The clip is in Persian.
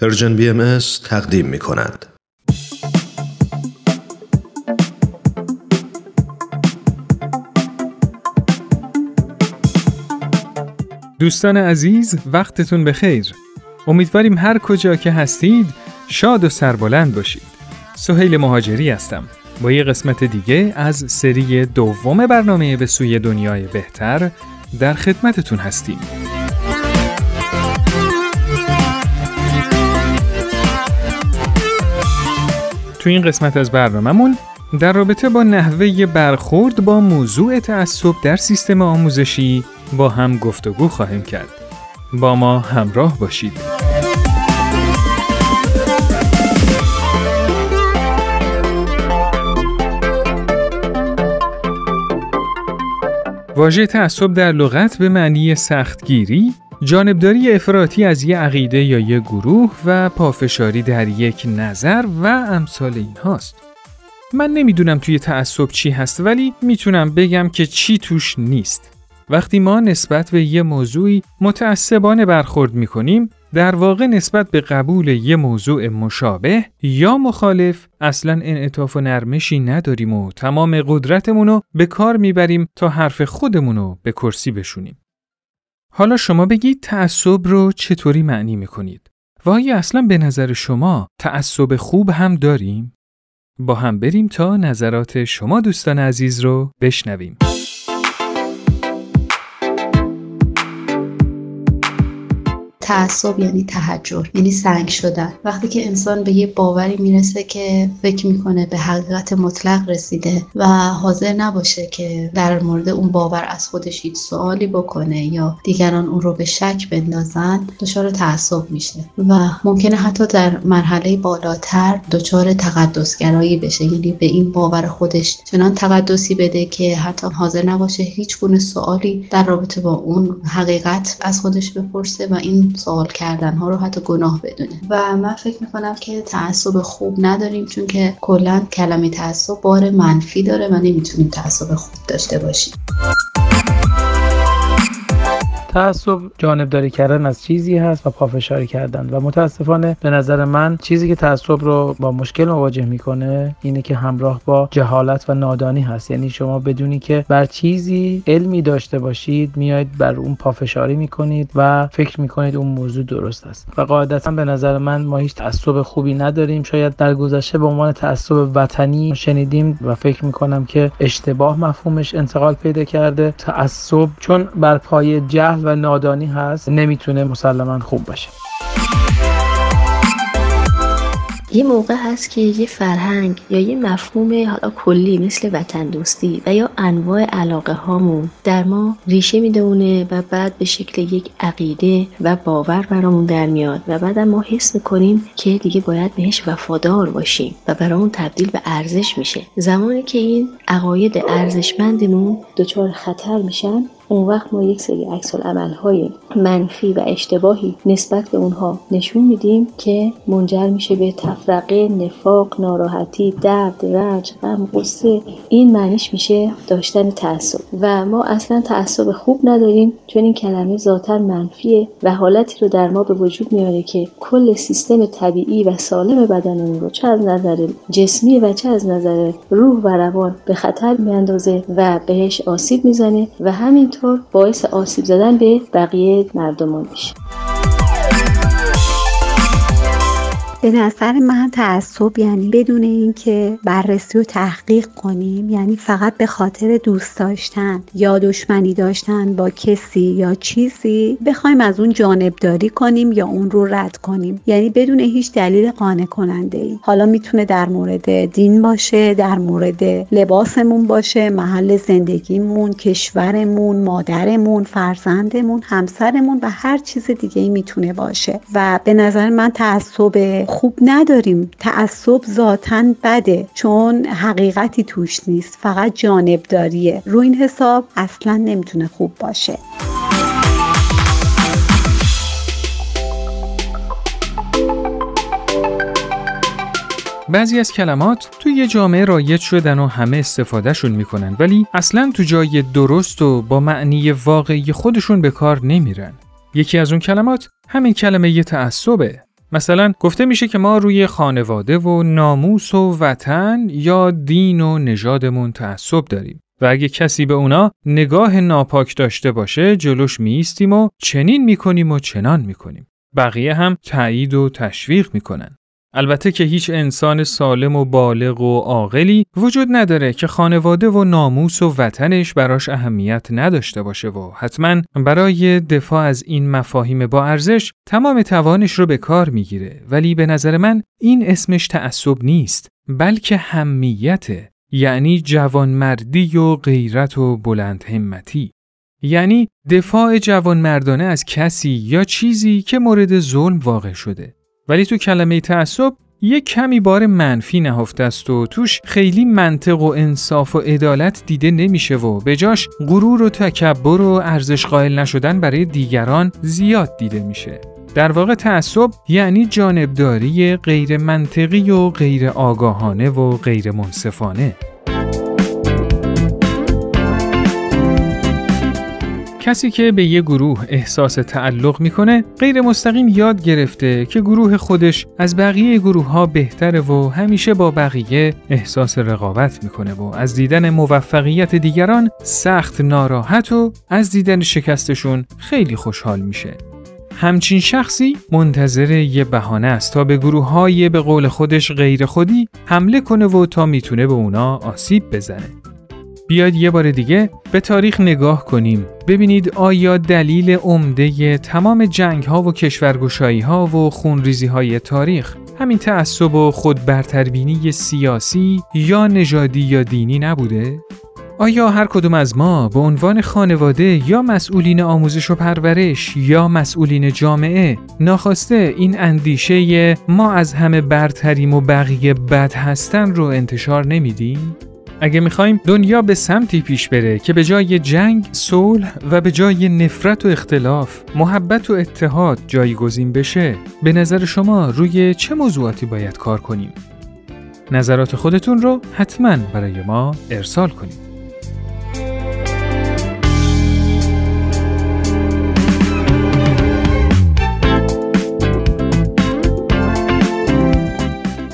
پرشین بی ام تقدیم می کند. دوستان عزیز وقتتون بخیر. امیدواریم هر کجا که هستید شاد و سربلند باشید. سهیل مهاجری هستم. با یه قسمت دیگه از سری دوم برنامه به سوی دنیای بهتر در خدمتتون هستیم. تو این قسمت از برنامهمون در رابطه با نحوه برخورد با موضوع تعصب در سیستم آموزشی با هم گفتگو خواهیم کرد. با ما همراه باشید. واژه تعصب در لغت به معنی سختگیری جانبداری افراطی از یه عقیده یا یه گروه و پافشاری در یک نظر و امثال این هاست. من نمی‌دونم توی تعصب چی هست ولی می‌تونم بگم که چی توش نیست. وقتی ما نسبت به یه موضوعی متعصبانه برخورد می‌کنیم در واقع نسبت به قبول یه موضوع مشابه یا مخالف اصلا انعطاف و نرمشی نداریم و تمام قدرتمون رو به کار می‌بریم تا حرف خودمون رو به کرسی بشونیم. حالا شما بگید تعصب رو چطوری معنی می‌کنید؟ و آیا اصلا به نظر شما تعصب خوب هم داریم؟ با هم بریم تا نظرات شما دوستان عزیز رو بشنویم. تعصب یعنی تحجر یعنی سنگ شدن. وقتی که انسان به یه باوری می‌رسه که فکر می‌کنه به حقیقت مطلق رسیده و حاضر نباشه که در مورد اون باور از خودش هیچ سوالی بکنه یا دیگران اون رو به شک بندازن دچار تعصب میشه و ممکنه حتی در مرحله بالاتر دچار تقدسگرایی بشه. یعنی به این باور خودش چنان تقدسی بده که حتی حاضر نباشه هیچ گونه سوالی در رابطه با اون حقیقت از خودش بپرسه و این سوال کردن ها رو حتی گناه بدونه. و من فکر می‌کنم که تعصب خوب نداریم چون که کلا کلمه تعصب بار منفی داره و نمی‌تونیم تعصب خوب داشته باشیم. تعصب جانبداری کردن از چیزی هست و پافشاری کردن. و متاسفانه به نظر من چیزی که تعصب رو با مشکل مواجه می‌کنه اینه که همراه با جهالت و نادانی هست. یعنی شما بدونی که بر چیزی علمی داشته باشید میاید بر اون پافشاری می‌کنید و فکر می‌کنید اون موضوع درست است. و قاعدتا به نظر من ما هیچ تعصب خوبی نداریم. شاید در گذشته به عنوان تعصب وطنی شنیدیم و فکر می‌کنم که اشتباه مفهومش انتقال پیدا کرده. تعصب چون بر پای جهل و نادانی هست نمی‌تونه مسلما خوب باشه. یه موقع هست که یه فرهنگ یا یه مفهوم حالا کلی مثل وطن دوستی و یا انواع علاقه هامون در ما ریشه می‌دونه و بعد به شکل یک عقیده و باور برامون در میاد و بعد ما حس می‌کنیم که دیگه باید بهش وفادار باشیم و برامون تبدیل به ارزش میشه. زمانی که این عقاید ارزشمندمون دچار خطر میشن اون وقت ما یک سری عکس های منفی و اشتباهی نسبت به اونها نشون میدیم که منجر میشه به تفرقه نفاق ناراحتی درد رنج غم قصه این معنیش میشه داشتن تعصب. و ما اصلا تعصب خوب نداریم چون این کلمه ذاتا منفیه و حالتی رو در ما به وجود میاره که کل سیستم طبیعی و سالم بدنمون رو چه از نظر جسمی و چه از نظر روح و روان به خطر میاندازه و بهش آسیب می‌زنه و همینطور باعث آسیب زدن به بقیه مردمان میشه. به نظر من تعصب یعنی بدون اینکه بررسی و تحقیق کنیم یعنی فقط به خاطر دوست داشتن یا دشمنی داشتن با کسی یا چیزی بخوایم از اون جانبداری کنیم یا اون رو رد کنیم. یعنی بدون هیچ دلیل قانع کننده ای حالا می‌تونه در مورد دین باشه در مورد لباسمون باشه محل زندگیمون کشورمون مادرمون فرزندمون همسرمون و هر چیز دیگه می‌تونه باشه. و به نظر من تعصب خوب نداریم. تعصب ذاتا بده چون حقیقتی توش نیست فقط جانبداریه. رو این حساب اصلا نمی‌تونه خوب باشه. بعضی از کلمات توی یه جامعه رایج شدن و همه استفادهشون می‌کنن ولی اصلا تو جای درست و با معنی واقعی خودشون به کار نمیرن. یکی از اون کلمات همین کلمه یه تعصبه. مثلا گفته میشه که ما روی خانواده و ناموس و وطن یا دین و نژادمون تعصب داریم و اگه کسی به اونا نگاه ناپاک داشته باشه جلوش میستیم و چنین می‌کنیم و چنان می‌کنیم. بقیه هم تایید و تشویق می‌کنن. البته که هیچ انسان سالم و بالغ و عاقلی وجود نداره که خانواده و ناموس و وطنش براش اهمیت نداشته باشه و حتما برای دفاع از این مفاهیم با ارزش تمام توانش رو به کار می‌گیره. ولی به نظر من این اسمش تعصب نیست بلکه همیته یعنی جوانمردی و غیرت و بلند همتی. یعنی دفاع جوانمردانه از کسی یا چیزی که مورد ظلم واقع شده. ولی تو کلمه تعصب یه کمی بار منفی نهفته است و توش خیلی منطق و انصاف و عدالت دیده نمیشه و به جاش غرور و تکبر و ارزش قائل نشدن برای دیگران زیاد دیده میشه. در واقع تعصب یعنی جانبداری غیر منطقی و غیر آگاهانه و غیر منصفانه. کسی که به یه گروه احساس تعلق می‌کنه غیر مستقیم یاد گرفته که گروه خودش از بقیه گروه ها بهتره و همیشه با بقیه احساس رقابت می‌کنه و از دیدن موفقیت دیگران سخت ناراحت و از دیدن شکستشون خیلی خوشحال میشه. همچین شخصی منتظر یه بهانه است تا به گروه های به قول خودش غیر خودی حمله کنه و تا می‌تونه به اونا آسیب بزنه. بیاید یه بار دیگه به تاریخ نگاه کنیم ببینید آیا دلیل عمده تمام جنگ ها و کشورگشایی ها و خونریزی های تاریخ همین تعصب و خود برتربینی سیاسی یا نژادی یا دینی نبوده؟ آیا هر کدوم از ما به عنوان خانواده یا مسئولین آموزش و پرورش یا مسئولین جامعه ناخواسته این اندیشه ما از همه برتریم و بقیه بد هستن رو انتشار نمیدیم؟ اگه می‌خوایم دنیا به سمتی پیش بره که به جای جنگ، صلح و به جای نفرت و اختلاف، محبت و اتحاد جایگزین بشه، به نظر شما روی چه موضوعاتی باید کار کنیم؟ نظرات خودتون رو حتما برای ما ارسال کنید.